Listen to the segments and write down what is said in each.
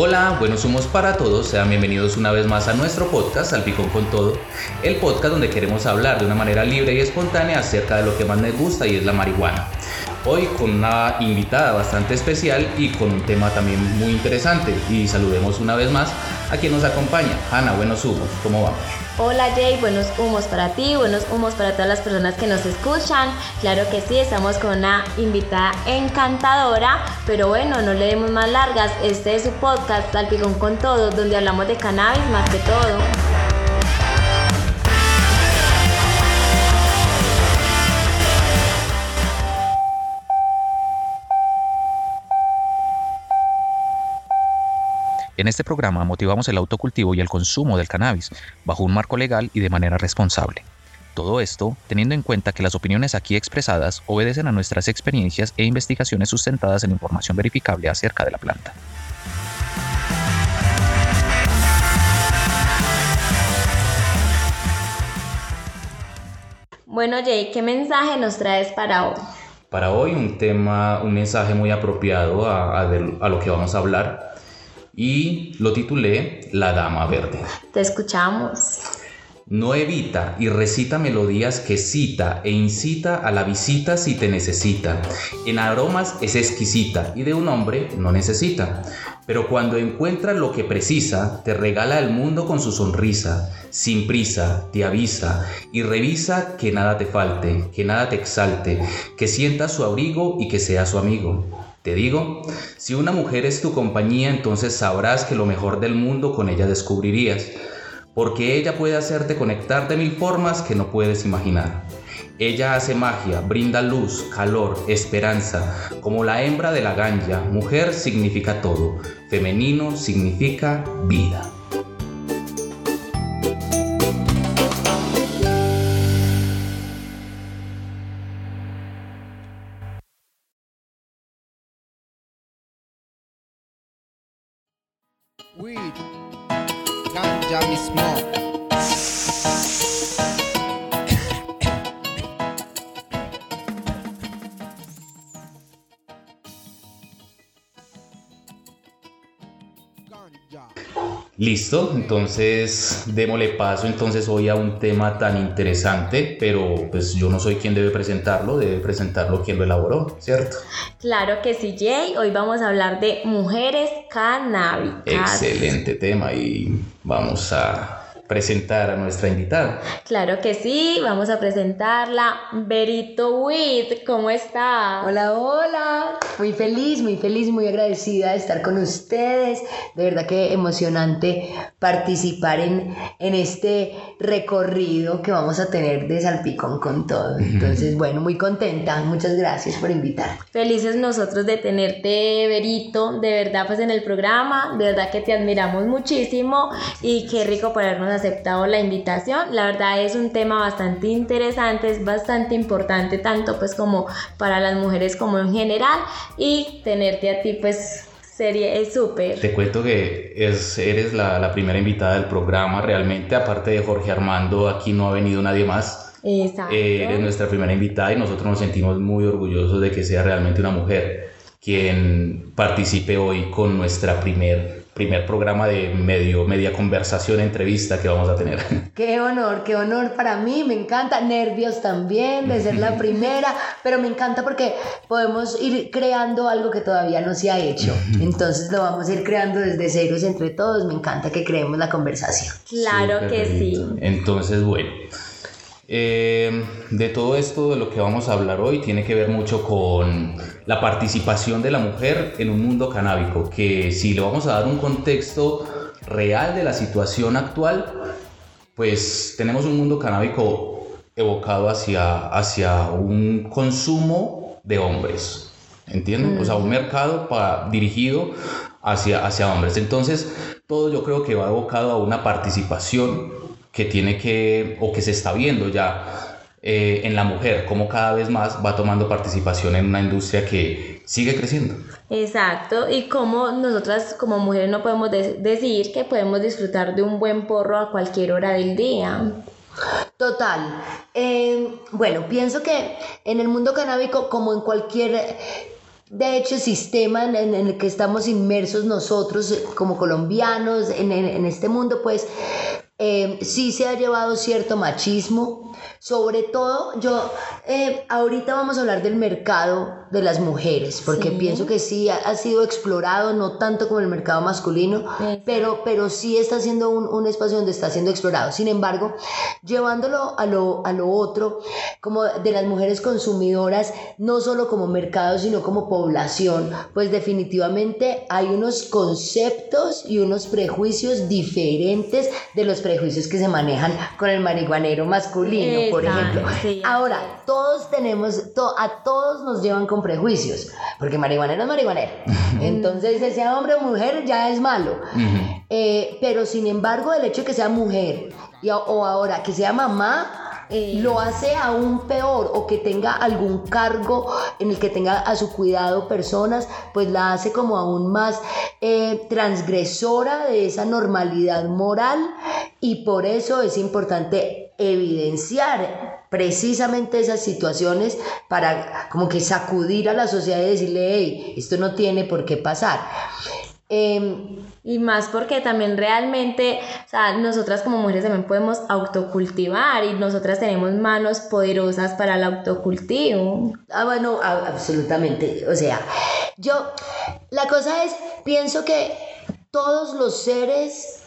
Hola, buenos humos para todos, sean bienvenidos una vez más a nuestro podcast Salpicón con Todo, el podcast donde queremos hablar de una manera libre y espontánea acerca de lo que más nos gusta y es la marihuana. Hoy con una invitada bastante especial y con un tema también muy interesante. Y saludemos una vez más a quien nos acompaña. Ana, buenos humos, ¿cómo vamos? Hola Jay, buenos humos para ti, buenos humos para todas las personas que nos escuchan. Claro que sí, estamos con una invitada encantadora, pero bueno, no le demos más largas. Este es su podcast, Salpicón con Todo, donde hablamos de cannabis más que todo. En este programa motivamos el autocultivo y el consumo del cannabis bajo un marco legal y de manera responsable. Todo esto teniendo en cuenta que las opiniones aquí expresadas obedecen a nuestras experiencias e investigaciones sustentadas en información verificable acerca de la planta. Bueno Jay, ¿qué mensaje nos traes para hoy? Para hoy un tema, un mensaje muy apropiado a, a lo que vamos a hablar y lo titulé La Dama Verde. Te escuchamos. No evita y recita melodías que cita e incita a la visita si te necesita. En aromas es exquisita y de un hombre no necesita. Pero cuando encuentra lo que precisa, te regala el mundo con su sonrisa. Sin prisa, te avisa y revisa que nada te falte, que nada te exalte, que sienta su abrigo y que sea su amigo. Te digo, si una mujer es tu compañía, entonces sabrás que lo mejor del mundo con ella descubrirías, porque ella puede hacerte conectar de mil formas que no puedes imaginar. Ella hace magia, brinda luz, calor, esperanza, como la hembra de la ganja. Mujer significa todo, femenino significa vida. Listo, entonces démosle paso entonces hoy a un tema tan interesante, pero pues yo no soy quien debe presentarlo, debe presentarlo quien lo elaboró, ¿cierto? Claro que sí, Jay. Hoy vamos a hablar de mujeres canábicas. Excelente tema y vamos a presentar a nuestra invitada. Claro que sí, vamos a presentarla. Berito Witt, ¿cómo está? Hola, hola. Muy feliz, muy feliz, muy agradecida de estar con ustedes. De verdad que emocionante participar en, en este recorrido que vamos a tener de Salpicón con todo. Entonces, bueno, muy contenta. Muchas gracias por invitar. Felices nosotros de tenerte, Berito, de verdad, pues en el programa. De verdad que te admiramos muchísimo y qué rico podernos aceptado la invitación. La verdad es un tema bastante interesante, es bastante importante tanto pues como para las mujeres como en general y tenerte a ti pues sería súper. Te cuento que es, eres la, la, primera invitada del programa realmente, aparte de Jorge Armando, aquí no ha venido nadie más. Exacto. Eh, eres nuestra primera invitada y nosotros nos sentimos muy orgullosos de que sea realmente una mujer quien participe hoy con nuestra primer primer programa de medio, media conversación, entrevista que vamos a tener. Qué honor, qué honor para mí, me encanta, nervios también de ser la primera, pero me encanta porque podemos ir creando algo que todavía no se ha hecho, entonces lo vamos a ir creando desde ceros entre todos, me encanta que creemos la conversación. Claro que sí. Entonces, bueno. Eh, de todo esto, de lo que vamos a hablar hoy, tiene que ver mucho con la participación de la mujer en un mundo canábico, que si le vamos a dar un contexto real de la situación actual, pues tenemos un mundo canábico evocado hacia, hacia un consumo de hombres, ¿entienden? O sea, un mercado para, dirigido hacia, hacia hombres. Entonces, todo yo creo que va evocado a una participación que tiene que, o que se está viendo ya eh, en la mujer, como cada vez más va tomando participación en una industria que sigue creciendo. Exacto, y como nosotras como mujeres no podemos decir que podemos disfrutar de un buen porro a cualquier hora del día. Total. Eh, bueno, pienso que en el mundo canábico, como en cualquier de hecho el sistema en, en el que estamos inmersos nosotros como colombianos en, en- en este mundo, pues eh, sí se ha llevado cierto machismo. Sobre todo, yo eh, ahorita vamos a hablar del mercado de las mujeres, porque Sí. pienso que sí ha, ha sido explorado, no tanto como el mercado masculino, Exacto. pero, pero sí está siendo un, un espacio donde está siendo explorado. Sin embargo, llevándolo a lo, a lo otro, como de las mujeres consumidoras, no solo como mercado, sino como población, pues definitivamente hay unos conceptos y unos prejuicios diferentes de los prejuicios que se manejan con el marihuanero masculino, por ejemplo. sí, Ahora, todos tenemos, to- a todos nos llevan con prejuicios, porque marihuanero es marihuanero. Entonces, que sea hombre o mujer ya es malo. Eh, pero sin embargo, el hecho de que sea mujer y, o ahora que sea mamá, Eh. lo hace aún peor o que tenga algún cargo en el que tenga a su cuidado personas, pues la hace como aún más eh, transgresora de esa normalidad moral y por eso es importante evidenciar precisamente esas situaciones para como que sacudir a la sociedad y decirle, hey, esto no tiene por qué pasar. Em, Y más porque también realmente, o sea, nosotras como mujeres también podemos autocultivar y nosotras tenemos manos poderosas para el autocultivo. Ah, bueno, absolutamente. O sea, yo, la cosa es, pienso que todos los seres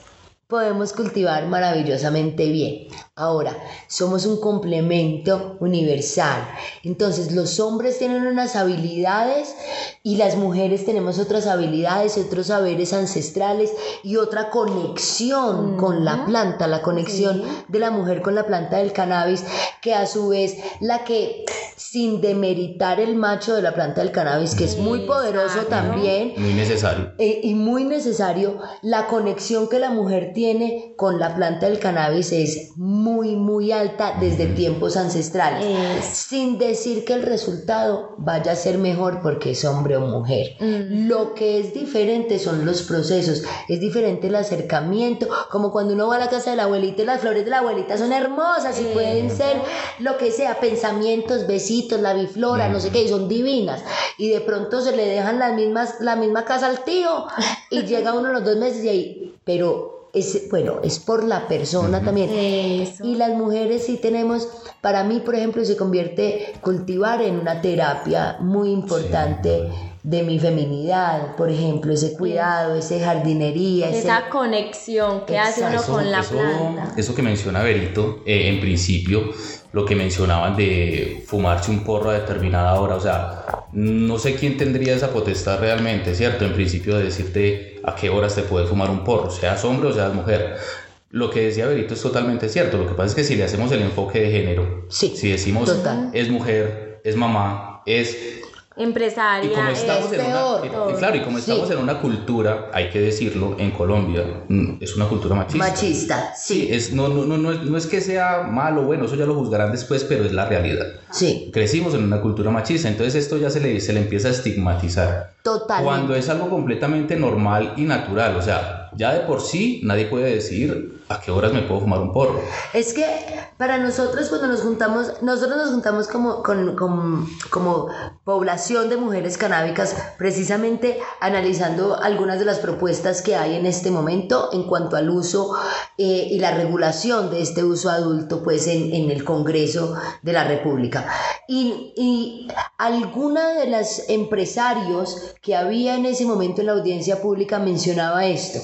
podemos cultivar maravillosamente bien. Ahora, somos un complemento universal. Entonces, los hombres tienen unas habilidades y las mujeres tenemos otras habilidades, otros saberes ancestrales y otra conexión con la planta, la conexión Sí. de la mujer con la planta del cannabis, que a su vez la que, sin demeritar el macho de la planta del cannabis, que es muy poderoso también, Muy necesario. eh, y muy necesario, la conexión que la mujer tiene con la planta del cannabis es muy, muy alta desde tiempos ancestrales. Es. Sin decir que el resultado vaya a ser mejor porque es hombre o mujer. Mm. Lo que es diferente son los procesos, es diferente el acercamiento, como cuando uno va a la casa de la abuelita y las flores de la abuelita son hermosas y pueden ser lo que sea, pensamientos, besitos, la biflora, no sé qué, y son divinas. Y de pronto se le dejan las mismas, la misma casa al tío y llega uno a los dos meses y ahí, pero es, bueno, es por la persona también. Eso. Y las mujeres sí tenemos, para mí, por ejemplo, se convierte cultivar en una terapia muy importante de mi feminidad, por ejemplo, ese cuidado, ese jardinería, ese... Esa conexión que hace uno Exacto. con la eso, planta. eso que menciona Berito, eh, en principio, lo que mencionaban de fumarse un porro a determinada hora, o sea, no sé quién tendría esa potestad realmente, ¿cierto? En principio de decirte a qué horas te puedes fumar un porro, seas hombre o seas mujer. Lo que decía Berito es totalmente cierto, lo que pasa es que si le hacemos el enfoque de género, Sí, si decimos total. es mujer, es mamá, es Empresaria. y como estamos es en una, peor. y claro, y como Sí. estamos en una cultura, hay que decirlo, en Colombia, mm, es una cultura machista. Machista, Sí, sí, es, no, no, no, no, es, no es que sea malo o bueno, eso ya lo juzgarán después, pero es la realidad. sí, Crecimos en una cultura machista, entonces esto ya se le, se le empieza a estigmatizar. total. Cuando es algo completamente normal y natural, o sea, ya de por sí nadie puede decir a qué horas me puedo fumar un porro. Es que para nosotros cuando nos juntamos, nosotros nos juntamos como, con, con- como población de mujeres canábicas, precisamente analizando algunas de las propuestas que hay en este momento en cuanto al uso eh, y la regulación de este uso adulto pues en, en el Congreso de la República. Y, y alguna de las empresarios que había en ese momento en la audiencia pública mencionaba esto.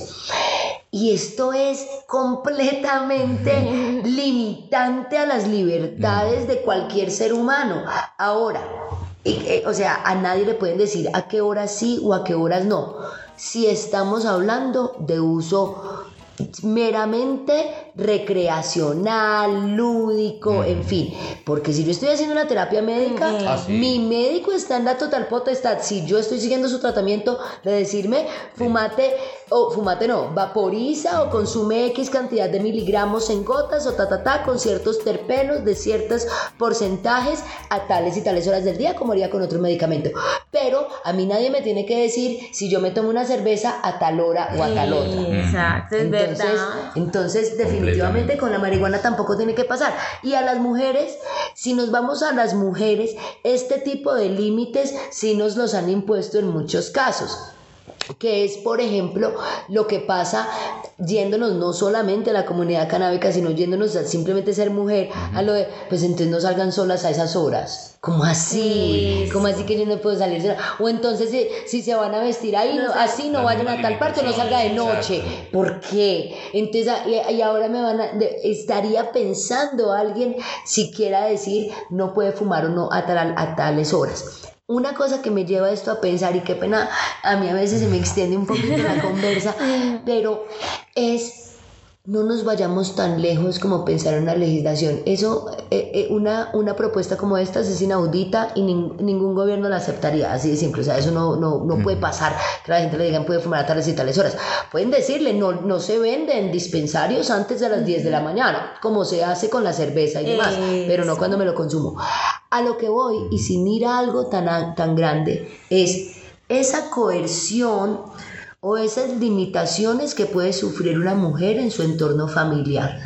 Y esto es completamente limitante a las libertades de cualquier ser humano. Ahora, eh, o sea, a nadie le pueden decir a qué horas sí o a qué horas no. Si estamos hablando de uso meramente recreacional, lúdico, en fin. Porque si yo estoy haciendo una terapia médica, Mm. Ah, sí. mi médico está en la total potestad, si yo estoy siguiendo su tratamiento, de decirme, fumate o fumate no, vaporiza o consume X cantidad de miligramos en gotas o ta ta ta con ciertos terpenos de ciertos porcentajes a tales y tales horas del día como haría con otro medicamento. Pero a mí nadie me tiene que decir si yo me tomo una cerveza a tal hora o a tal otra. Exacto, es Entonces, verdad. entonces definitivamente con la marihuana tampoco tiene que pasar. Y a las mujeres, si nos vamos a las mujeres, este tipo de límites sí nos los han impuesto en muchos casos que es, por ejemplo, lo que pasa yéndonos no solamente a la comunidad canábica, sino yéndonos a simplemente ser mujer, a lo de, pues entonces no salgan solas a esas horas. ¿Cómo así? Eso. ¿Cómo así que yo no puedo salir sola? O entonces, si, si se van a vestir ahí, No así no vayan a tal parte, no salga de noche. exacto. ¿Por qué? Entonces, y, y ahora me van a, estaría pensando alguien siquiera decir no puede fumar o no a, tal- a tales horas. Una cosa que me lleva esto a pensar, y qué pena, a mí a veces se me extiende un poquito la conversa, pero es no nos vayamos tan lejos como pensar en una legislación. Eso, eh, eh, una, una propuesta como esta es inaudita y nin- ningún gobierno la aceptaría, así de simple. O sea, eso no, no, no puede pasar que la gente le digan puede fumar a tales y tales horas. Pueden decirle, no, no se vende en dispensarios antes de las 10 de la mañana, como se hace con la cerveza y demás, pero no cuando me lo consumo. A lo que voy, y sin ir a algo tan, tan grande, es esa coerción o esas limitaciones que puede sufrir una mujer en su entorno familiar.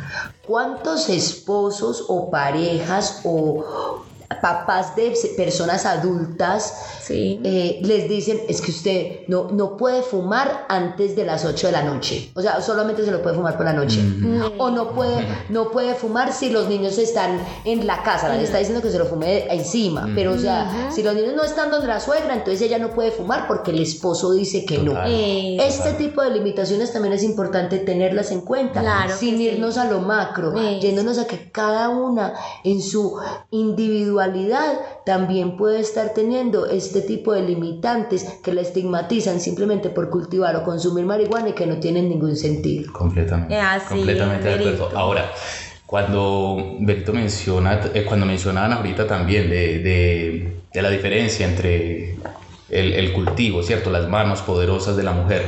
¿Cuántos esposos o parejas o papás de personas adultas Sí. eh, les dicen es que usted no, no puede fumar antes de las 8 de la noche. O sea, solamente se lo puede fumar por la noche. O no puede, no puede fumar si los niños están en la casa. Le está diciendo que se lo fume encima. Pero, o sea, si los niños no están donde la suegra, entonces ella no puede fumar porque el esposo dice que no. Eh, Este tipo de limitaciones también es importante tenerlas en cuenta, Claro sin sí. irnos a lo macro, yéndonos a que cada una en su individualidad también puede estar teniendo este tipo de limitantes que la estigmatizan simplemente por cultivar o consumir marihuana y que no tienen ningún sentido. Completamente. Así, completamente de acuerdo. Ahora, cuando Berito menciona, eh, cuando mencionaban ahorita también de, de- de la diferencia entre el, el cultivo, ¿cierto? Las manos poderosas de la mujer.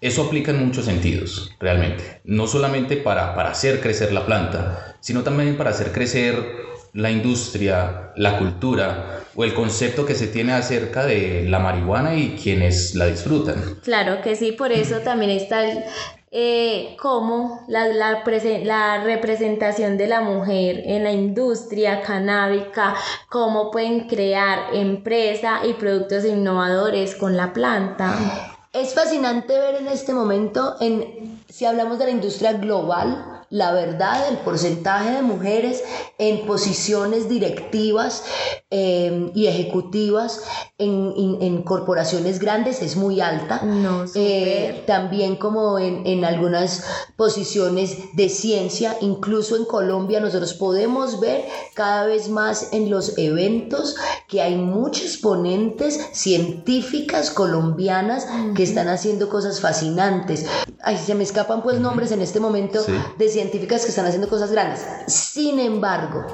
Eso aplica en muchos sentidos, realmente. No solamente para, para hacer crecer la planta, sino también para hacer crecer la industria, la cultura o el concepto que se tiene acerca de la marihuana y quienes la disfrutan. Claro que sí, por eso también está el, eh, cómo la, la, la representación de la mujer en la industria canábica, cómo pueden crear empresa y productos innovadores con la planta. Es fascinante ver en este momento, en, si hablamos de la industria global, la verdad, el porcentaje de mujeres en posiciones directivas eh, y ejecutivas en, en- en corporaciones grandes es muy alta. No, Eh, también como en, en algunas posiciones de ciencia, incluso en Colombia nosotros podemos ver cada vez más en los eventos que hay muchas ponentes científicas colombianas que están haciendo cosas fascinantes. Ay, se me escapan pues nombres en este momento Sí. de científicas que están haciendo cosas grandes. Sin embargo,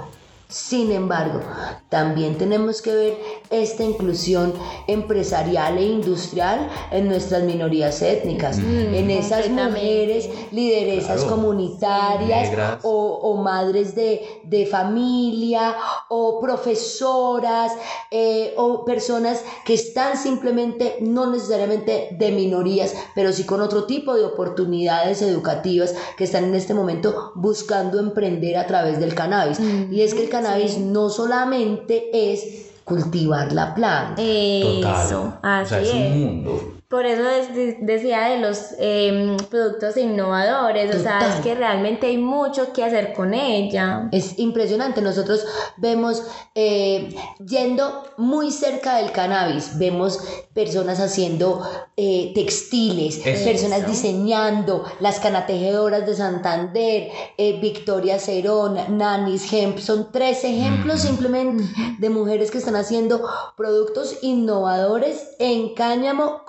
sin embargo, también tenemos que ver esta inclusión empresarial e industrial en nuestras minorías étnicas, en esas mujeres lideresas Claro. comunitarias o madres de, de familia o profesoras eh, o personas que están simplemente, no necesariamente de minorías, pero sí con otro tipo de oportunidades educativas que están en este momento buscando emprender a través del cannabis. Y es que el cannabis no solamente es cultivar la planta. Total. Eso, o así sea, es es. un mundo. Por eso es- de- decía de los em, productos innovadores, o sea, es que realmente hay mucho que hacer con ella. Es impresionante. Nosotros vemos, eh, yendo muy cerca del cannabis, vemos personas haciendo eh, textiles, personas diseñando, las canatejedoras de Santander, eh, Victoria Cerón, Nanis Hemp. Son tres ejemplos simplemente de mujeres que están haciendo productos innovadores en cáñamo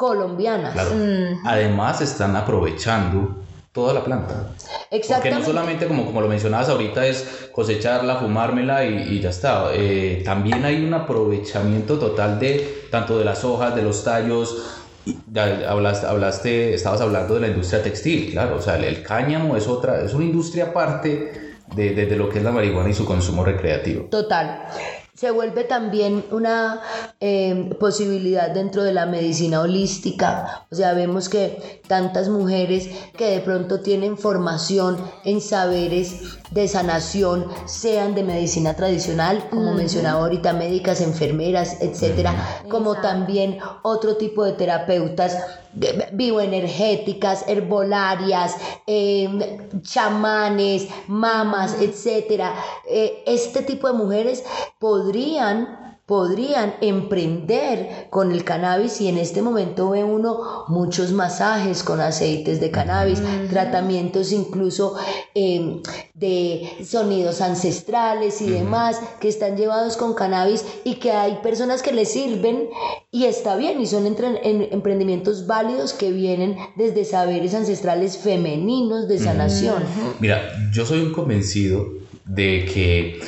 Claro. Mm. Además están aprovechando toda la planta. Porque Exactamente. no solamente, como, como lo mencionabas ahorita, es cosecharla, fumármela y, y ya está. Eh, también hay un aprovechamiento total de tanto de las hojas, de los tallos, hablaste, hablaste, estabas hablando de la industria textil, claro, o sea, el, el cáñamo es otra, es una industria aparte de, de- de lo que es la marihuana y su consumo recreativo. Total. Se vuelve también una eh, posibilidad dentro de la medicina holística. O sea, vemos que tantas mujeres que de pronto tienen formación en saberes de sanación, sean de medicina tradicional, como mencionaba ahorita, médicas, enfermeras, etcétera, como Exacto. también otro tipo de terapeutas de- bioenergéticas, herbolarias, eh, chamanes, mamas, etcétera. Eh, este tipo de mujeres podrían podrían emprender con el cannabis y en este momento ve uno muchos masajes con aceites de cannabis, tratamientos incluso eh, de sonidos ancestrales y demás que están llevados con cannabis y que hay personas que les sirven y está bien y son entre- en- emprendimientos válidos que vienen desde saberes ancestrales femeninos de sanación. Mira, yo soy un convencido de que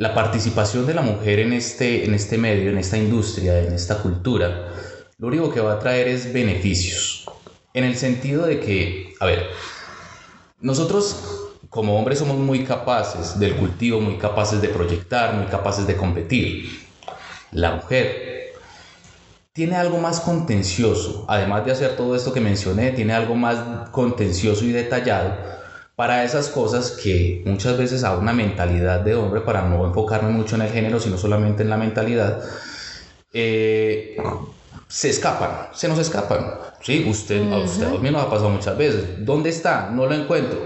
la participación de la mujer en este, en este medio, en esta industria, en esta cultura, lo único que va a traer es beneficios. En el sentido de que, a ver, nosotros como hombres somos muy capaces del cultivo, muy capaces de proyectar, muy capaces de competir. La mujer tiene algo más contencioso, además de hacer todo esto que mencioné, tiene algo más contencioso y detallado para esas cosas que muchas veces a una mentalidad de hombre, para no enfocarme mucho en el género, sino solamente en la mentalidad, eh, se escapan, se nos escapan. Sí, usted, a usted, a mí nos ha pasado muchas veces. ¿Dónde está? No lo encuentro.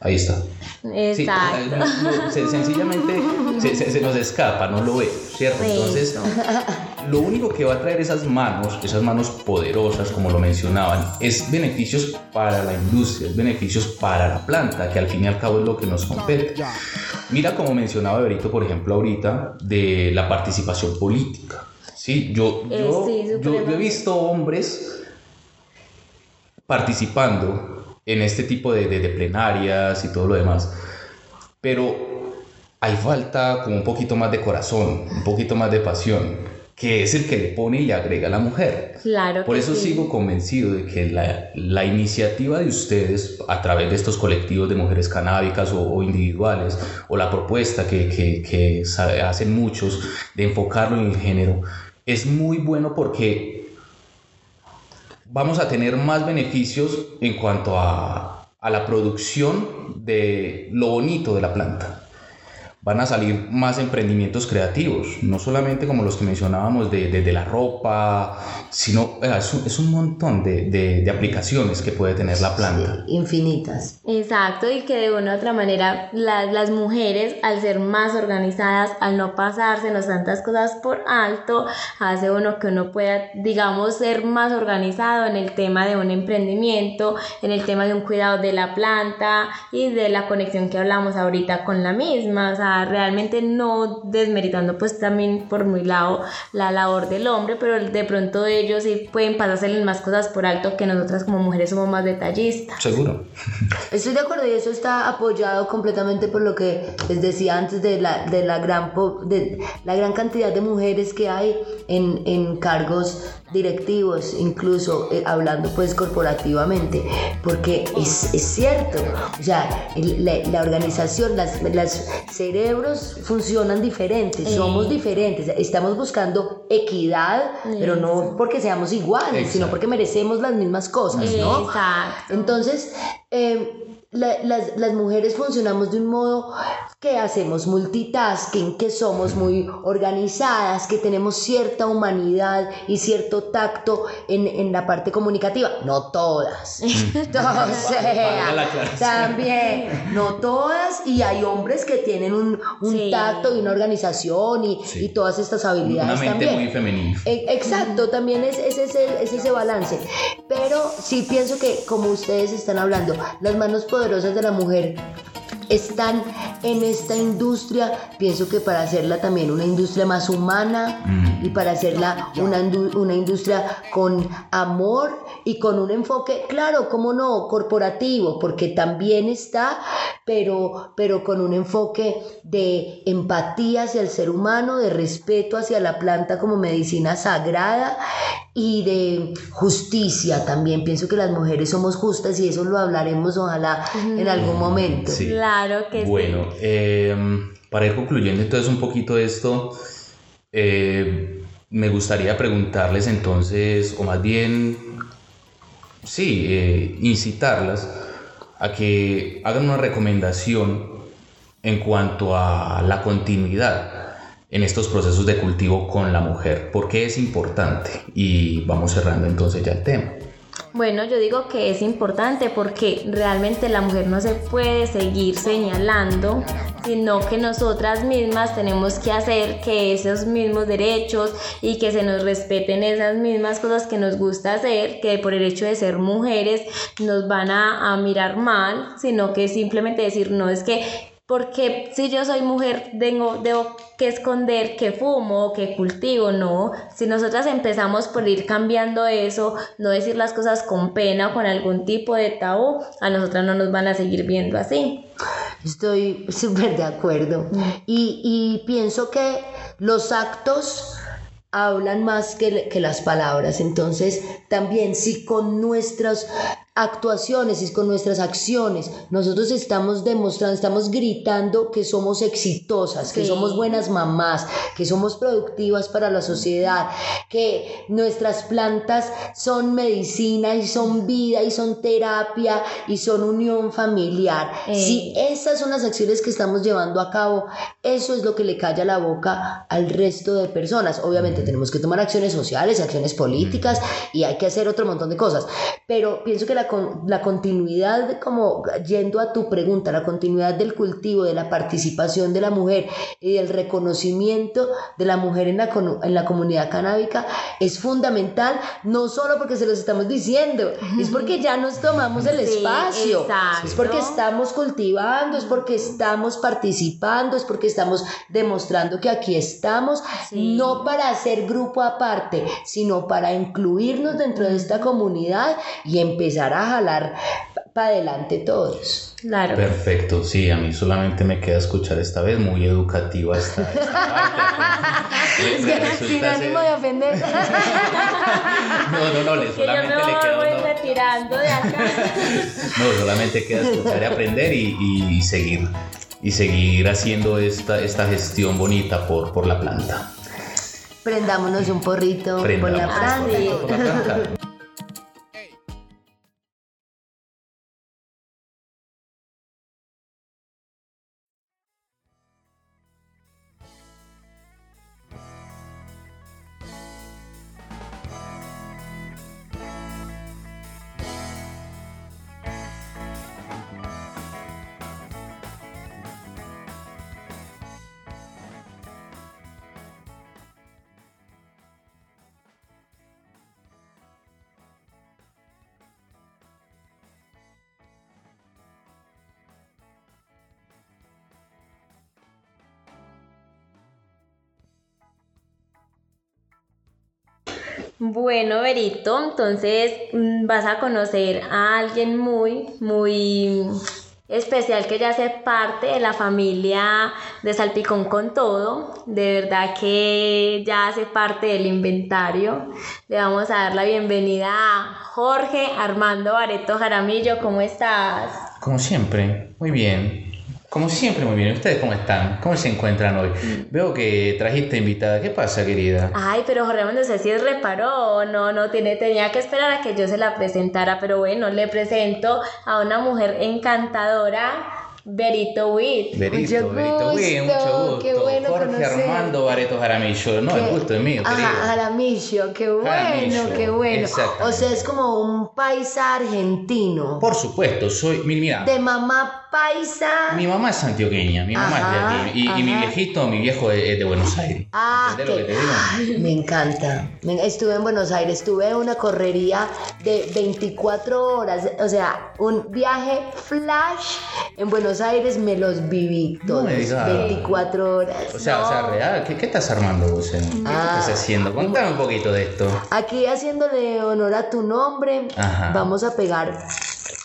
Ahí está. Sí, Exacto. no, no, sencillamente se, se- se nos escapa, no lo ve, ¿cierto? Entonces, lo único que va a traer esas manos, esas manos poderosas, como lo mencionaban, es beneficios para la industria, es beneficios para la planta, que al fin y al cabo es lo que nos compete. Mira como mencionaba Berito, por ejemplo, ahorita, de la participación política. Sí, yo, Eh, yo, sí, yo- yo he visto hombres participando en este tipo de, de- de plenarias y todo lo demás, pero hay falta como un poquito más de corazón, un poquito más de pasión, que es el que le pone y le agrega a la mujer. Claro Por eso sí. sigo convencido de que la, la iniciativa de ustedes a través de estos colectivos de mujeres canábicas o, o individuales, o la propuesta que, que- que hacen muchos de enfocarlo en el género, es muy bueno porque vamos a tener más beneficios en cuanto a, a la producción de lo bonito de la planta van a salir más emprendimientos creativos, no solamente como los que mencionábamos de, de- de la ropa, sino es, un, es un montón de, de- de aplicaciones que puede tener la planta. Infinitas. Exacto, y que de una u otra manera la- las mujeres, al ser más organizadas, al no pasársenos tantas cosas por alto, hace uno que uno pueda, digamos, ser más organizado en el tema de un emprendimiento, en el tema de un cuidado de la planta y de la conexión que hablamos ahorita con la misma. O sea, realmente no desmeritando pues también por muy lado la labor del hombre, pero de pronto ellos sí pueden pasarse más cosas por alto que nosotras como mujeres somos más detallistas. Seguro. Estoy de acuerdo y eso está apoyado completamente por lo que les decía antes de la, de la, gran, po- de la gran cantidad de mujeres que hay en, en cargos directivos, incluso eh, hablando pues corporativamente, porque es, es cierto, o sea, el- la, la organización, las, las cerebros funcionan diferentes, somos diferentes, estamos buscando equidad, pero no porque seamos iguales, sino porque merecemos las mismas cosas, ¿no? Exacto. Entonces, eh, la- las, las mujeres funcionamos de un modo que hacemos multitasking, que somos muy organizadas, que tenemos cierta humanidad y cierto tacto en, en la parte comunicativa. No todas. o sea, también, no todas. Y hay hombres que tienen un, un Sí. tacto y una organización y, Sí. y todas estas Una habilidades mente también. muy femenina. E- Exacto, también es, es ese, es ese balance. Pero sí pienso que, como ustedes están hablando, las manos poderosas de la mujer están en esta industria. Pienso que para hacerla también una industria más humana, y para hacerla una, una industria con amor y con un enfoque, claro, cómo no, corporativo, porque también está, pero, pero con un enfoque de empatía hacia el ser humano, de respeto hacia la planta como medicina sagrada y de justicia también. Pienso que las mujeres somos justas y eso lo hablaremos ojalá en algún momento. Sí. Claro que sí. Bueno, eh, para ir concluyendo entonces un poquito esto, eh, me gustaría preguntarles entonces, o más bien, sí, eh, incitarlas a que hagan una recomendación en cuanto a la continuidad en estos procesos de cultivo con la mujer. ¿Por qué es importante? Y vamos cerrando entonces ya el tema. Bueno, yo digo que es importante porque realmente la mujer no se puede seguir señalando, sino que nosotras mismas tenemos que hacer que esos mismos derechos y que se nos respeten esas mismas cosas que nos gusta hacer, que por el hecho de ser mujeres nos van a, mirar mal, sino que simplemente decir, no es que porque si yo soy mujer tengo, debo que esconder que fumo, que cultivo, no. Si nosotras empezamos por ir cambiando eso, no decir las cosas con pena o con algún tipo de tabú, a nosotras no nos van a seguir viendo así. Estoy súper de acuerdo. Y, y pienso que los actos hablan más que, que las palabras. Entonces, también si con nuestras actuaciones y con nuestras acciones nosotros estamos demostrando, estamos gritando que somos exitosas, que somos buenas mamás, que somos productivas para la sociedad, que nuestras plantas son medicina y son vida y son terapia y son unión familiar. Eh. Si esas son las acciones que estamos llevando a cabo, eso es lo que le calla la boca al resto de personas. Obviamente tenemos que tomar acciones sociales, acciones políticas y hay que hacer otro montón de cosas. Pero pienso que la, la continuidad, como yendo a tu pregunta, la continuidad del cultivo, de la participación de la mujer y del reconocimiento de la mujer en la, en la comunidad canábica es fundamental, no solo porque se los estamos diciendo, es porque ya nos tomamos el Sí, espacio, exacto. es porque estamos cultivando, es porque estamos participando, es porque estamos demostrando que aquí estamos, Sí. no para hacer grupo aparte, sino para incluirnos dentro de esta comunidad y empezar a jalar para adelante todos. Claro. Perfecto, sí, a mí solamente me queda escuchar esta vez, muy educativa esta, esta parte. Sin ánimo ser- de ofender. No, no, no, le- Que yo solamente me le queda voy uno- retirando de acá. No, solamente queda escuchar y aprender y, y seguir. Y seguir haciendo esta, esta gestión bonita por, por la planta. Prendámonos un porrito la planta. por la planta. Bueno, Berito, entonces mm, vas a conocer a alguien muy, muy especial que ya hace parte de la familia de Salpicón con Todo. De verdad que ya hace parte del inventario. Le vamos a dar la bienvenida a Jorge Armando Bareto Jaramillo. ¿Cómo estás? Como siempre, muy bien. Como siempre, muy bien. ¿Ustedes cómo están? ¿Cómo se encuentran hoy? Veo que trajiste invitada. ¿Qué pasa, querida? Ay, pero Jorge, no sé si es reparó, no, no, tiene, tenía que esperar a que yo se la presentara, pero bueno, le presento a una mujer encantadora, Berito Witt. Berito, Mucho Berito, bien, mucho gusto, qué bueno Jorge. Armando Bareto Jaramillo. No, el Qué- gusto es mío, querido. Ajá, Jaramillo, qué bueno, Jaramillo, qué bueno. O sea, es como un paisa argentino. Por supuesto, soy. mi- Mira, De mamá paisa. mi mamá es antioqueña, mi mamá Ajá, es de aquí. Y, y mi viejito, mi viejo es, de Buenos Aires. Ah, ¿Entendés lo qué- que te digo? Ay, me encanta. Estuve en Buenos Aires, estuve en una correría de 24 horas, o sea, un viaje flash en Buenos Aires me los viví No todos, me digas. 24 horas. O sea, o sea, real, ¿qué, qué estás armando vos? eh? ¿Qué Ah. estás haciendo? Contame un poquito de esto. Aquí haciéndole honor a tu nombre, Ajá. vamos a pegar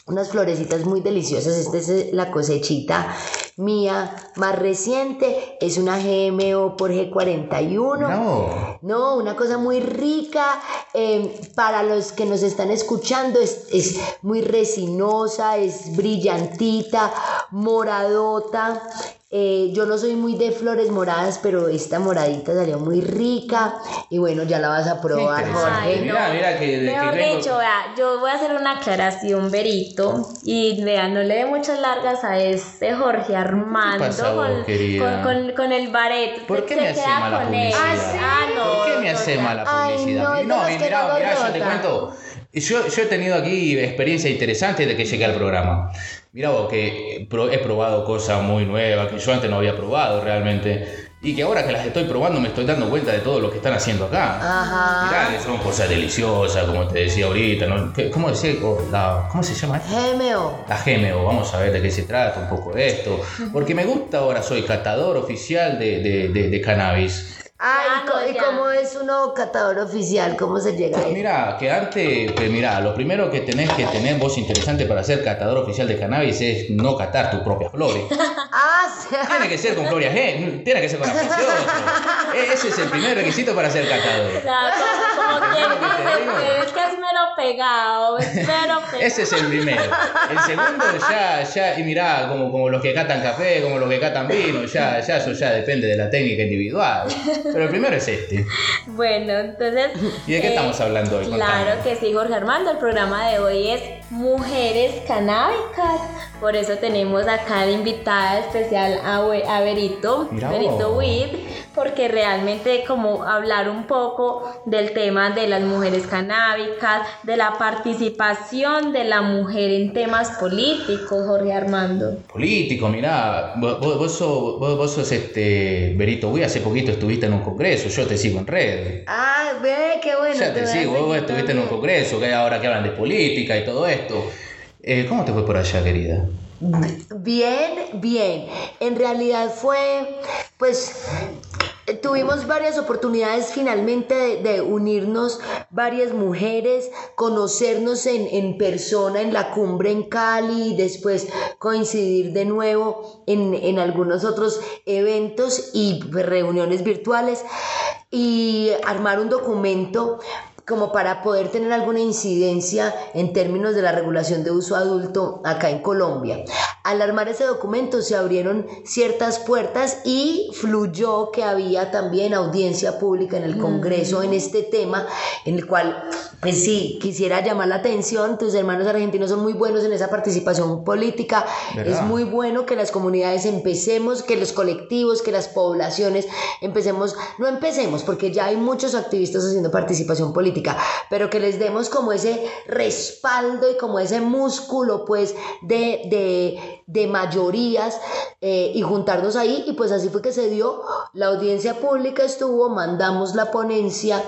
unas florecitas muy deliciosas. Esta es eh, la cosechita mía más reciente. Es una GMO por G41. No. No, una cosa muy rica. eh, para los que nos están escuchando, es, es muy resinosa, es brillantita, moradota. Eh, yo no soy muy de flores moradas, pero esta moradita salió muy rica. Y bueno, ya la vas a probar, Jorge. Mira, mira que- Mejor que dicho, vea, yo voy a hacer una aclaración, Berito. Y vean, no le dé muchas largas a este Jorge Armando con, con, con- con el bareto. ¿Por qué se me hace queda mala con él. publicidad? Ah, sí. Ah, no. ¿Por qué me hace no, mala Ay, publicidad? no, no, mira, no mira, yo te cuento. Yo, yo he tenido aquí experiencia interesante de que llegué al programa. Mira vos, que he probado cosas muy nuevas que yo antes no había probado realmente. Y que ahora que las estoy probando me estoy dando cuenta de todo lo que están haciendo acá. Ajá. Mirá que son cosas deliciosas, como te decía ahorita. ¿no? ¿Qué- ¿Cómo, decía? Oh, la- ¿Cómo se llama? GMO. La GMO, vamos a ver de qué se trata un poco de esto. Porque me gusta ahora, soy catador oficial de, de- de- de cannabis. Ay, Ah, co- ¿y cómo es uno catador oficial? ¿Cómo se llega a Pues mira, que antes, pues mira, lo primero que tenés que tener vos interesante para ser catador oficial de cannabis es no catar tus propias flores. Sí. Tiene que ser con flores G, tiene que ser con afición. E- Ese es el primer requisito para ser catador. O sea, como, como quien ¿Entendés lo que te digo? dice, es que es mero pegado, es mero pegado. Ese es el primero. El segundo ya, ya, y mirá, como, como los que catan café, como los que catan vino, ya, ya eso ya depende de la técnica individual. Pero el primero es este. Bueno, entonces. ¿Y de qué eh, estamos hablando hoy? Claro que sí, Jorge Armando. El programa de hoy es Mujeres Canábicas. Por eso tenemos acá de invitada especial a, a Berito, Mira Berito porque realmente como hablar un poco del tema de las mujeres canábicas, de la participación de la mujer en temas políticos, Jorge Armando. Político, mirá, vos, vos, sos, vos, vos sos este Berito Uy, hace poquito estuviste en un congreso, yo te sigo en redes. Ah, ve, qué bueno. ya te a sigo, vos estuviste en un congreso, que ahora que hablan de política y todo esto. Eh, ¿Cómo te fue por allá, querida? Bien, bien. En realidad fue, pues, tuvimos varias oportunidades finalmente de, unirnos varias mujeres, conocernos en, en persona en la cumbre en Cali, y después coincidir de nuevo en, en algunos otros eventos y reuniones virtuales y armar un documento como para poder tener alguna incidencia en términos de la regulación de uso adulto acá en Colombia. Al armar ese documento se abrieron ciertas puertas y fluyó que había también audiencia pública en el Congreso en este tema, en el cual, pues sí, quisiera llamar la atención, tus hermanos argentinos son muy buenos en esa participación política, ¿Verdad? es muy bueno que las comunidades empecemos, que los colectivos, que las poblaciones empecemos, no empecemos, porque ya hay muchos activistas haciendo participación política, pero que les demos como ese respaldo y como ese músculo, pues, de, de, de mayorías eh, y juntarnos ahí. Y pues así fue que se dio. La audiencia pública estuvo, mandamos la ponencia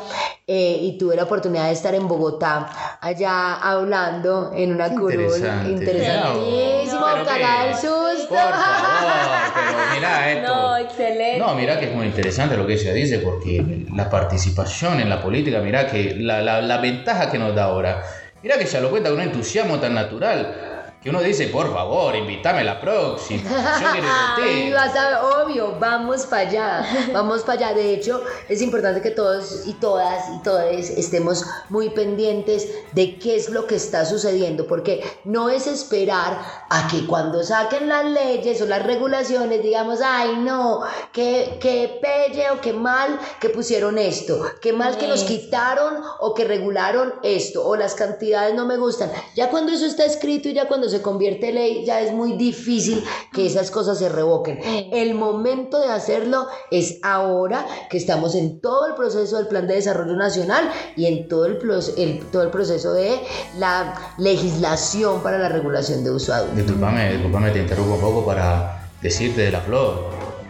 eh, y tuve la oportunidad de estar en Bogotá, allá hablando en una curul. Interesante. Interesantísimo, Pero cagada qué- el susto. Por favor, pero mirá esto. No, excelente. No, mirá que es muy interesante lo que ella dice, porque la participación en la política, mirá que la, la, la ventaja que nos da ahora, mirá que ella lo cuenta con un entusiasmo tan natural, que uno dice, por favor, invítame la próxima, yo quiero ir Y contigo. vas a, obvio, vamos para allá, vamos para allá. De hecho, es importante que todos y todas y todos estemos muy pendientes de qué es lo que está sucediendo, porque no es esperar a que cuando saquen las leyes o las regulaciones digamos, ay no, qué, qué pelle o qué mal que pusieron esto, qué mal que nos quitaron o que regularon esto, o las cantidades no me gustan. Ya cuando eso está escrito y ya cuando se convierte en ley, ya es muy difícil que esas cosas se revoquen. El momento de hacerlo es ahora que estamos en todo el proceso del Plan de Desarrollo Nacional y en todo el, el- todo el proceso de la legislación para la regulación de uso adulto. Disculpame, disculpame, te interrumpo un poco para decirte de la flor.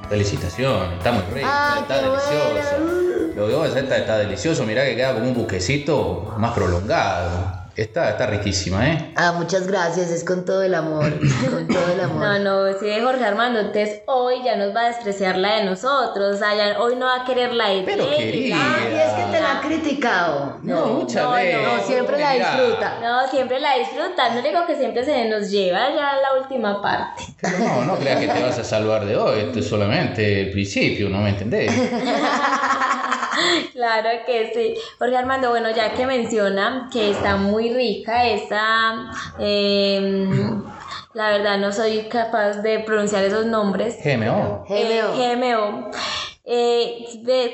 Felicitaciones, está muy rica, Ah, está qué deliciosa. bueno. Lo que vos está, está delicioso, mirá que queda como un buquecito más prolongado. Está, está riquísima, ¿eh? Ah, muchas gracias, es con todo el amor, con todo el amor. No, no, sí, Jorge Armando, entonces hoy ya nos va a despreciar la de nosotros, o sea, ya hoy no va a querer la de Pero, querida. Ay, es que te la ha criticado. No, muchas no, veces. no, siempre la disfruta. No, siempre la disfruta, no digo que siempre se nos lleva ya la última parte. Pero no, no creas que te vas a salvar de hoy, esto es solamente el principio, ¿no me entendés? Claro que sí. Jorge Armando, bueno, ya que menciona que está muy rica esta, em, la verdad no soy capaz de pronunciar esos nombres. GMO. Eh, GMO. GMO. Eh,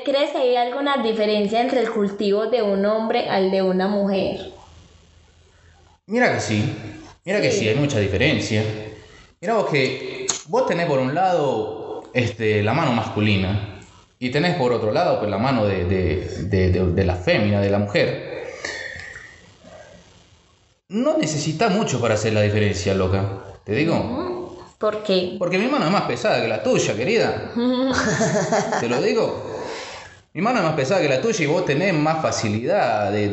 ¿Crees que hay alguna diferencia entre el cultivo de un hombre al de una mujer? Mira que sí, mira que Sí. sí, hay mucha diferencia. Mira vos que vos tenés por un lado este, la mano masculina y tenés por otro lado pues, la mano de, de, de- la fémina, de la mujer. No necesita mucho para hacer la diferencia, loca. Te digo. ¿Por qué? Porque mi mano es más pesada que la tuya, querida. Te lo digo. Mi mano es más pesada que la tuya y vos tenés más facilidad de-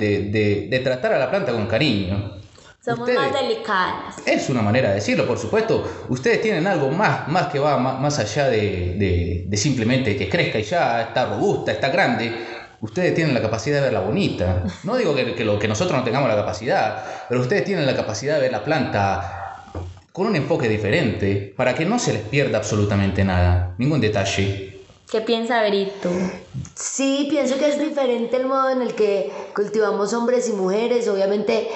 de tratar a la planta con cariño. Somos Ustedes- más delicadas. es una manera de decirlo, por supuesto. Ustedes tienen algo más, más que va más, más allá de, de- de simplemente que crezca y ya está robusta, está grande. Ustedes tienen la capacidad de verla bonita. No digo que, que lo, que nosotros no tengamos la capacidad, pero ustedes tienen la capacidad de ver la planta con un enfoque diferente para que no se les pierda absolutamente nada, ningún detalle. ¿Qué piensa Berito? Sí, pienso que es diferente el modo en el que cultivamos hombres y mujeres, obviamente,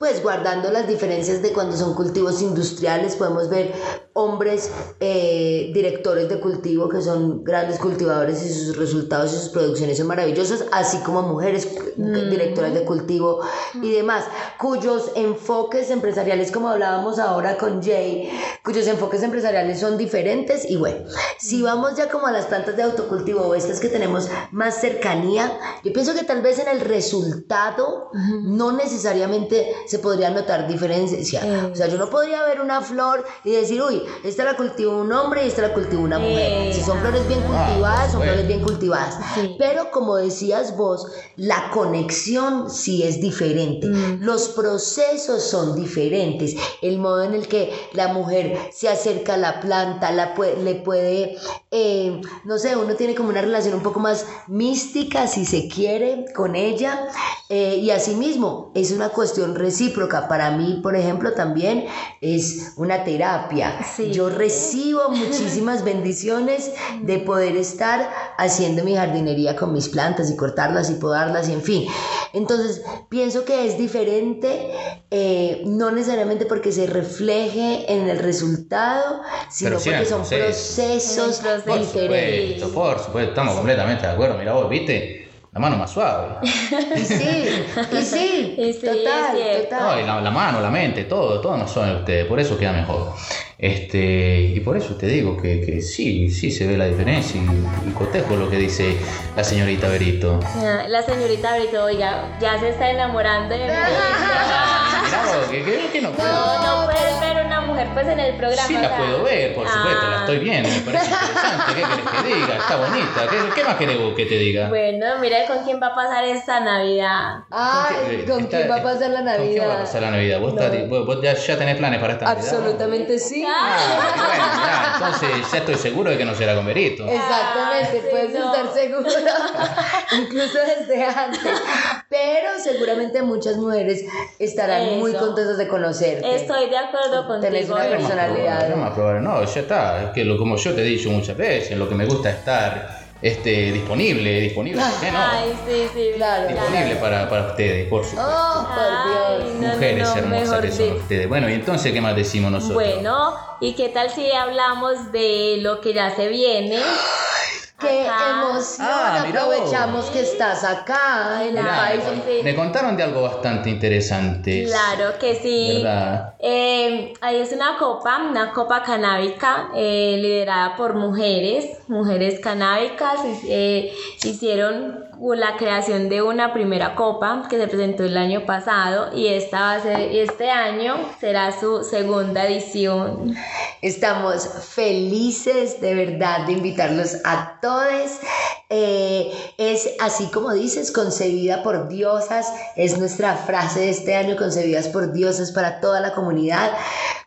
pues guardando las diferencias de cuando son cultivos industriales, podemos ver hombres eh, directores de cultivo que son grandes cultivadores y sus resultados y sus producciones son maravillosas, así como mujeres directoras de cultivo y demás, cuyos enfoques empresariales, como hablábamos ahora con Jay, cuyos enfoques empresariales son diferentes y bueno, si vamos ya como a las plantas de autocultivo o estas que tenemos más cercanía, yo pienso que tal vez en el resultado no necesariamente se podría notar diferencia. O sea, yo no podría ver una flor y decir, uy, esta la cultivó un hombre y esta la cultivó una mujer. Si son flores bien cultivadas, son bueno. flores bien cultivadas. Sí. Pero como decías vos, la conexión sí es diferente. Los procesos son diferentes. El modo en el que la mujer se acerca a la planta, la le puede, eh, no sé, uno tiene como una relación un poco más mística, si se quiere, con ella. Eh, y asimismo, es una cuestión recíproca. Para mí, por ejemplo, también es una terapia. Sí. Yo recibo muchísimas bendiciones de poder estar haciendo mi jardinería con mis plantas y cortarlas y podarlas y en fin. Entonces, pienso que es diferente, eh, no necesariamente porque se refleje en el resultado, sino Pero porque son proceso. procesos el Por diferentes. supuesto, por supuesto, estamos completamente de acuerdo. Mira vos, viste, la mano más suave. Y sí, y sí, Y sí, total. No, y total. la, la mano, la mente, todo, todo no son ustedes, por eso queda mejor. Este, y por eso te digo que, que sí, sí se ve la diferencia y, y cotejo lo que dice la señorita Berito. Ah, La señorita Berito, oiga, ya se está enamorando de mí. Vos, que, que- que no puedo. No, no una mujer pues en el programa. Sí o la sea. puedo ver, por supuesto, la Ah, estoy viendo, me parece interesante. ¿Qué querés que diga? Está bonita. ¿Qué, qué más querés que te diga? Bueno, mira con quién va a pasar esta Navidad. Ay, ¿con Está- quién va a pasar la ¿Con quién va a Navidad? pasar la Navidad? ¿Vos, No. estás- vos- vos ya, ya tenés planes para esta Navidad? Absolutamente sí. Ah, bueno, ya, entonces ya estoy seguro de que no será con Berito. Exactamente, Ah, sí, puedes no. estar segura, incluso desde antes. Pero seguramente muchas mujeres estarán muy Eso. contentas de conocerte. Estoy de acuerdo contigo. Tenés una. No más personalidad. probable, no más probable. No, ya está. Es que lo, como yo te he dicho muchas veces, lo que me gusta es estar este, disponible, disponible, ¿por qué no? Ay, sí, sí. Claro. disponible para, para ustedes, por supuesto. Oh, por Ay, Dios. no, no, Mujeres no, hermosas mejor que son dicho. ustedes. Bueno, y entonces, ¿qué más decimos nosotros? Bueno, ¿y qué tal si hablamos de lo que ya se viene? Qué Acá. emoción. Ah, mirá. Aprovechamos que estás acá en el Claro. país. sí. Me contaron de algo bastante interesante. Claro que sí. Eh, ahí es una copa, una copa canábica eh, liderada por mujeres, mujeres canábicas. eh, hicieron la creación de una primera copa que se presentó el año pasado y esta va a ser, este año será su segunda edición. Estamos felices de verdad de invitarlos a todos Eh, es así como dices, concebida por diosas, es nuestra frase de este año, concebidas por diosas para toda la comunidad,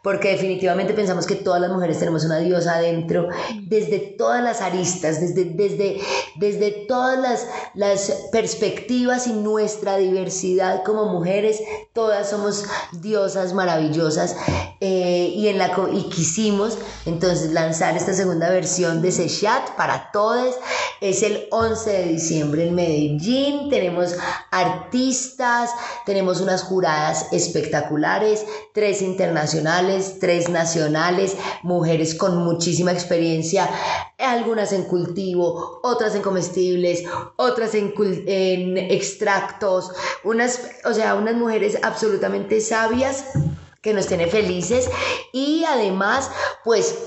porque definitivamente pensamos que todas las mujeres tenemos una diosa adentro, desde todas las aristas, desde, desde, desde todas las, las perspectivas y nuestra diversidad como mujeres, todas somos diosas maravillosas eh, y, en la, y quisimos entonces lanzar esta segunda versión de Sechat para todos. Es el 11 de diciembre en Medellín. Tenemos artistas, tenemos unas juradas espectaculares, tres internacionales, tres nacionales, mujeres con muchísima experiencia, algunas en cultivo, otras en comestibles, otras en, cul- en extractos, unas, o sea, unas mujeres absolutamente sabias que nos tiene felices y además pues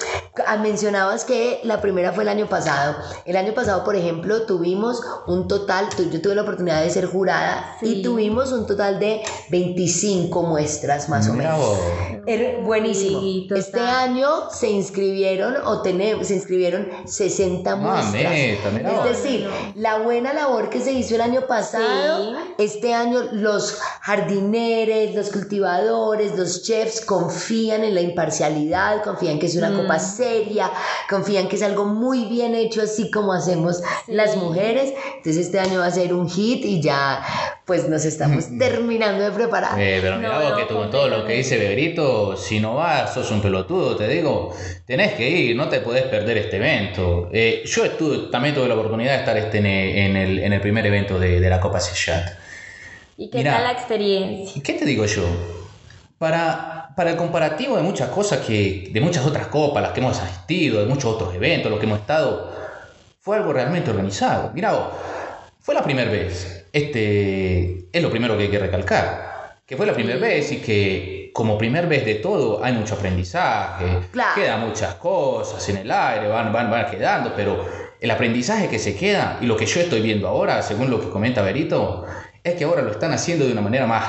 ah, mencionabas que la primera fue el año pasado el año pasado por ejemplo tuvimos un total yo tuve la oportunidad de ser jurada y Sí. tuvimos un total de 25 muestras más o menos. Era buenísimo. Sí, este año se inscribieron o tenemos, se inscribieron 60 muestras. Mameta, mira es decir, la buena labor que se hizo el año pasado, Sí. este año los jardineres, los cultivadores, los chefs confían en la imparcialidad, confían que es una Mm. copa seria, confían que es algo muy bien hecho así como hacemos Sí. las mujeres. Entonces este año va a ser un hit y ya pues nos estamos terminando de preparar. Eh, pero mira No, vos no, que tú con todo lo que dice Beberito, si no vas, sos un pelotudo, te digo, tenés que ir, no te podés perder este evento. Eh, yo estuve, también tuve la oportunidad de estar este, en, en el, en el primer evento de, de la Copa Sechat. ¿Y qué tal la experiencia? ¿Y qué te digo yo? Para, para el comparativo de muchas cosas que, de muchas otras copas, las que hemos asistido, de muchos otros eventos, los que hemos estado, fue algo realmente organizado. Vos, fue la primera vez. Este es lo primero que hay que recalcar. Que fue la primera vez y que como primer vez de todo hay mucho aprendizaje. Claro. Quedan muchas cosas en el aire, van, van, van quedando, pero el aprendizaje que se queda y lo que yo estoy viendo ahora, según lo que comenta Berito, es que ahora lo están haciendo de una manera más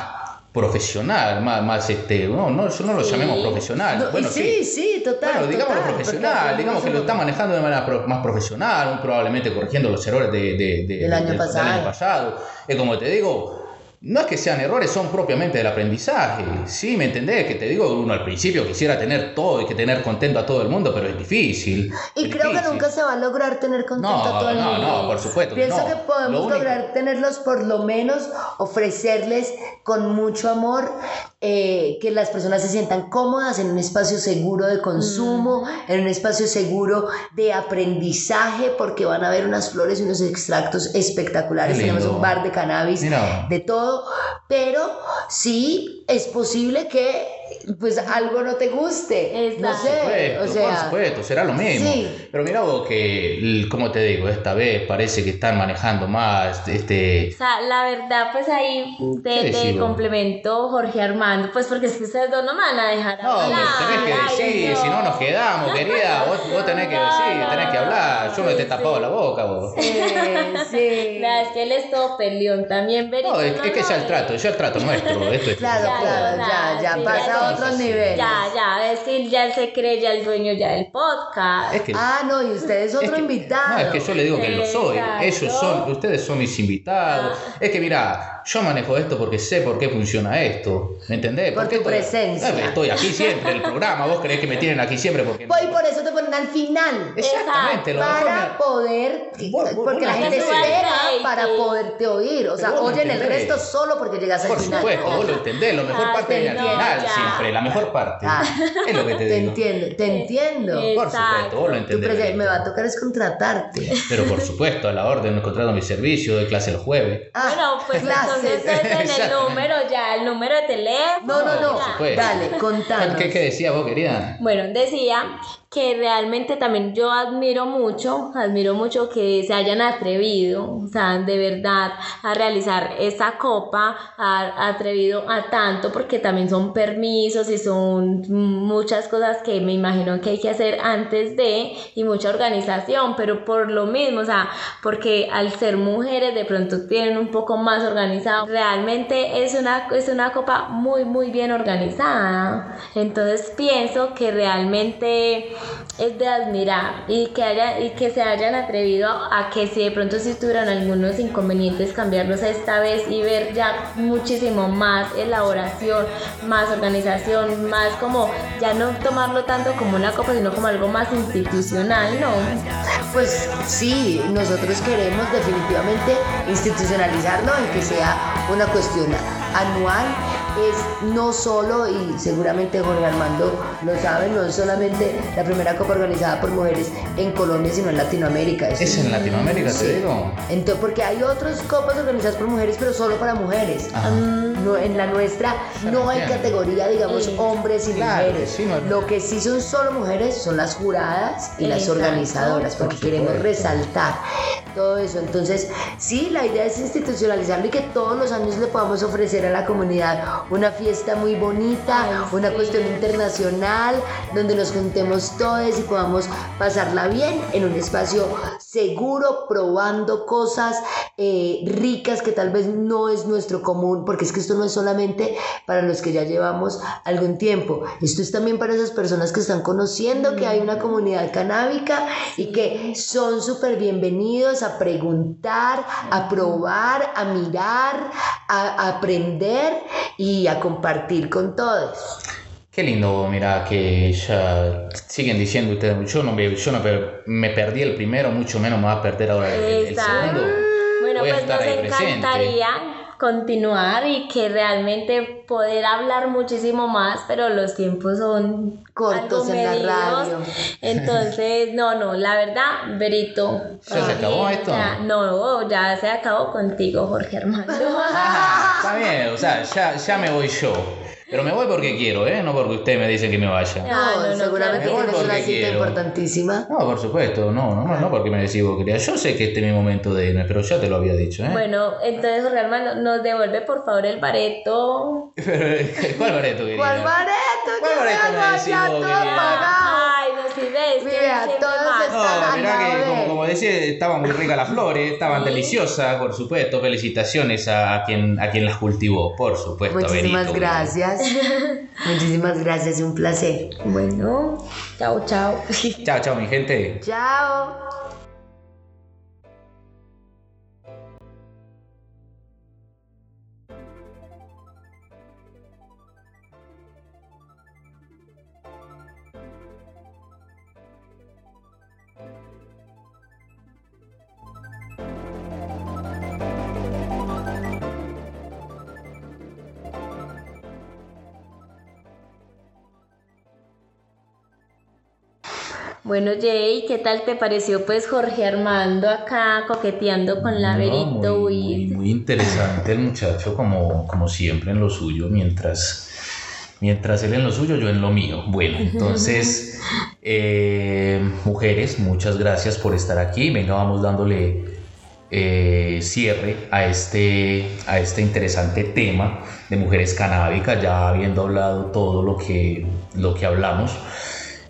profesional, más, más este, no, no, no lo Sí. llamemos profesional. No, bueno, sí, sí, total. bueno, total, profesional, digamos que lo está manejando de manera pro- más profesional, probablemente corrigiendo los errores de- de- de- Del año pasado. año pasado. Es como te digo, no es que sean errores, son propiamente del aprendizaje. Sí, ¿me entendés? Que te digo, uno al principio quisiera tener todo y que tener contento a todo el mundo, pero es difícil. Y es creo que nunca se va a lograr tener contento a No, todo el no, mundo. no, por supuesto Pienso no. que Lo podemos único- lograr tenerlos por lo menos, ofrecerles con mucho amor eh, que las personas se sientan cómodas en un espacio seguro de consumo, en un espacio seguro de aprendizaje, porque van a ver unas flores y unos extractos espectaculares. Tenemos un bar de cannabis, Mira. de todo, pero sí es posible que pues algo no te guste. No sé, Por o supuesto, sea, por supuesto, será lo mismo. Sí. Pero mira vos que, como te digo, esta vez parece que están manejando más este, O sea, la verdad, pues ahí te, ¿Qué te complemento Jorge Armando, pues porque es que ustedes dos no me van a dejar No, hablar. pero tenés que ay, decir, no. si no nos quedamos, querida, vos, vos tenés que decir, tenés que hablar, yo no te he tapado sí. la boca, vos. Sí, sí. La es que él es todo peleón también, Berito, No, es, es que no, ya el trato, ya el trato nuestro, esto es... Claro, claro, ya, ya sí, pasa ya, a otros sí. niveles. Ya, ya, es que ya él se cree ya el dueño ya del podcast. Es que, Ah, no, y usted es es otro que- invitado. No, es que yo le digo que lo soy. Exacto. Ellos son, ustedes son mis invitados. Ah. Es que mira, yo manejo esto porque sé por qué funciona esto. ¿Me entendés? Por Porque tu estoy- presencia. Eh, Estoy aquí siempre en el programa. Vos creés que me tienen aquí siempre porque. Voy por eso te ponen al final. Exactamente, lo Para me- poder, Vos- vos- porque la gente espera para poderte oír. O sea, oyen el resto solo porque llegas al Por final. supuesto, vos lo entendés. La mejor Ah, parte viene al final ya. siempre. La mejor parte. Ah. es lo que te Te digo. entiendo, te entiendo. Eh, Por supuesto, vos lo entendés. me va a tocar es contratarte. Pero por supuesto, a la orden, contrato mi servicio, doy clase los jueves. Ah, bueno, pues entonces es en el número ya, el número de teléfono. No, no, no. Dale, contanos. ¿Qué, qué decías vos, querida? Bueno, decía que realmente también yo admiro mucho, admiro mucho que se hayan atrevido, o sea, de verdad, a realizar esta copa, a, atrevido a tanto, porque también son permisos y son muchas cosas que me imagino que hay que hacer antes de y mucha organización, pero por lo mismo, o sea, porque al ser mujeres de pronto tienen un poco más organizado, realmente es una, es una copa muy, muy bien organizada. Entonces pienso que realmente es de admirar y que, haya, y que se hayan atrevido a que si de pronto si tuvieran algunos inconvenientes cambiarlos esta vez y ver ya muchísimo más elaboración, más organización, más como ya no tomarlo tanto como una copa, sino como algo más institucional, ¿no? Pues sí, nosotros queremos definitivamente institucionalizarlo en que sea una cuestión anual es no solo, y seguramente Jorge Armando lo sabe, no es solamente la primera copa organizada por mujeres en Colombia, sino en Latinoamérica. Es en Latinoamérica, te digo. Entonces, porque hay otras copas organizadas por mujeres, pero solo para mujeres. Ajá. No, en la nuestra no hay categoría, digamos, hombres y Claro, mujeres. sí, no- Lo que sí son solo mujeres son las juradas y las Exacto. organizadoras, porque Por queremos resaltar todo eso. Entonces, sí, la idea es institucionalizarlo y que todos los años le podamos ofrecer a la comunidad una fiesta muy bonita, Ay, una sí. cuestión internacional, donde nos juntemos todos y podamos pasarla bien en un espacio seguro, probando cosas eh, ricas que tal vez no es nuestro común, porque es que esto no es solamente para los que ya llevamos algún tiempo, esto es también para esas personas que están conociendo que hay una comunidad canábica y que son súper bienvenidos a preguntar, a probar, a mirar, a, a aprender y a compartir con todos. Qué lindo, mira, que ya siguen diciendo ustedes, yo no, me, yo no me perdí el primero, mucho menos me va a perder ahora el, segundo. Bueno, Voy a pues estar nos ahí presente. Continuar y que realmente poder hablar muchísimo más, pero los tiempos son Cortos algo en la radio. Entonces, no, no, la verdad, Berito. ¿Ya se acabó eh, esto? ya- no, ya se acabó contigo, Jorge Armando. Ah, está bien, o sea, ya, ya me voy yo. Pero me voy porque quiero, ¿eh? No porque ustedes me dicen que me vaya. No, no, no, seguramente claro. tienes Porque una cita quiero. importantísima. No, por supuesto, no, no, no, no porque me decís vos querías. Yo sé que este es mi momento de irme, pero ya te lo había dicho, ¿eh? Bueno, entonces Jorge Armando, nos devuelve por favor el bareto. ¿Cuál bareto quería? ¿Cuál bareto? ¿Cuál bareto me decís vos, querida? Ay, no si ves, Mira, todos están- No, mirá que como, como decía, estaban muy ricas las flores, estaban deliciosas, por supuesto. Felicitaciones a, a quien, a quien las cultivó, por supuesto. Muchísimas Berito. gracias. Muchísimas gracias, un placer. Bueno, chao, chao. Chao, chao, mi gente. Chao. Bueno, Jay, ¿qué tal te pareció pues Jorge Armando acá coqueteando con la No, muy, muy interesante el muchacho, como, como siempre en lo suyo, mientras, mientras él en lo suyo, yo en lo mío. Bueno, entonces, eh, mujeres, muchas gracias por estar aquí. Venga, vamos dándole eh, cierre a este, a este interesante tema de mujeres canábicas, ya habiendo hablado todo lo que, lo que hablamos.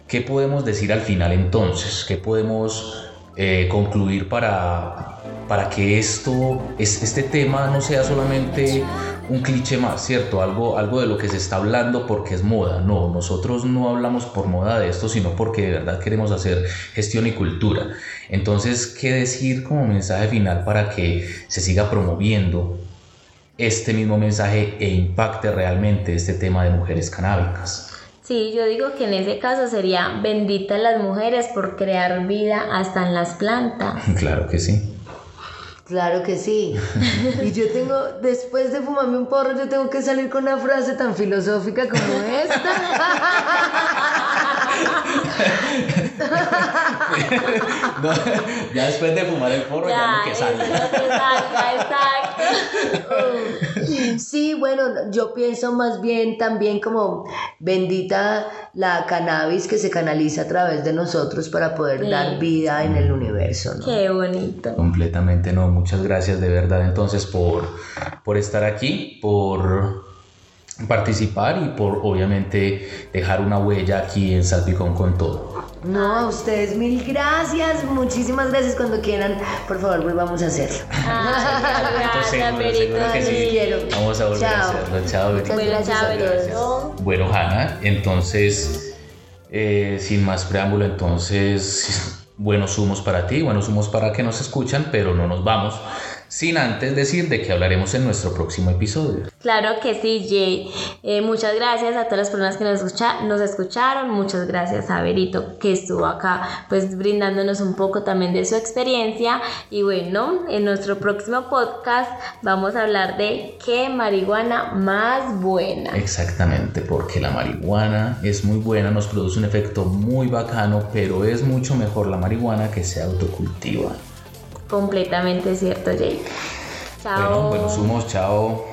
¿Qué podemos decir al final entonces? ¿Qué podemos eh, concluir para, para que esto, es, este tema no sea solamente un cliché más, ¿cierto? Algo, algo de lo que se está hablando porque es moda. No, nosotros no hablamos por moda de esto, sino porque de verdad queremos hacer gestión y cultura. Entonces, ¿qué decir como mensaje final para que se siga promoviendo este mismo mensaje e impacte realmente este tema de mujeres canábicas? Sí, yo digo que en ese caso sería benditas las mujeres por crear vida hasta en las plantas. Claro que sí. Claro que sí. Y yo tengo, después de fumarme un porro, yo tengo que salir con una frase tan filosófica como esta. No, ya después de fumar el porro, ya, Ya, lo que eso salga. es lo que salga, exacto. Sí, bueno, yo pienso más bien también como bendita la cannabis que se canaliza a través de nosotros para poder Sí. dar vida en el universo, ¿no? Qué bonito. Completamente no. Muchas gracias de verdad entonces por, por estar aquí, por participar y por obviamente dejar una huella aquí en Salpicón con todo. No, a ustedes mil gracias, muchísimas gracias. Cuando quieran, por favor, volvamos a hacerlo. Ay, gracias, seguro, Berito. seguro que Los sí. quiero. Vamos a volver a Chao. hacerlo. Chao, Berito. Bueno, chao, a. Berito. Bueno, Hanna, entonces Eh, sin más preámbulo, entonces, buenos humos para ti, buenos humos para que nos escuchan, pero no nos vamos sin antes decir de qué hablaremos en nuestro próximo episodio. Claro que sí, Jay. Eh, muchas gracias a todas las personas que nos, escucha nos escucharon. Muchas gracias a Berito que estuvo acá, pues brindándonos un poco también de su experiencia. Y bueno, en nuestro próximo podcast vamos a hablar de qué marihuana más buena. Exactamente, porque la marihuana es muy buena, nos produce un efecto muy bacano, pero es mucho mejor la marihuana que se autocultiva. Completamente cierto, Jake. Chao. Bueno, buenos humos, chao.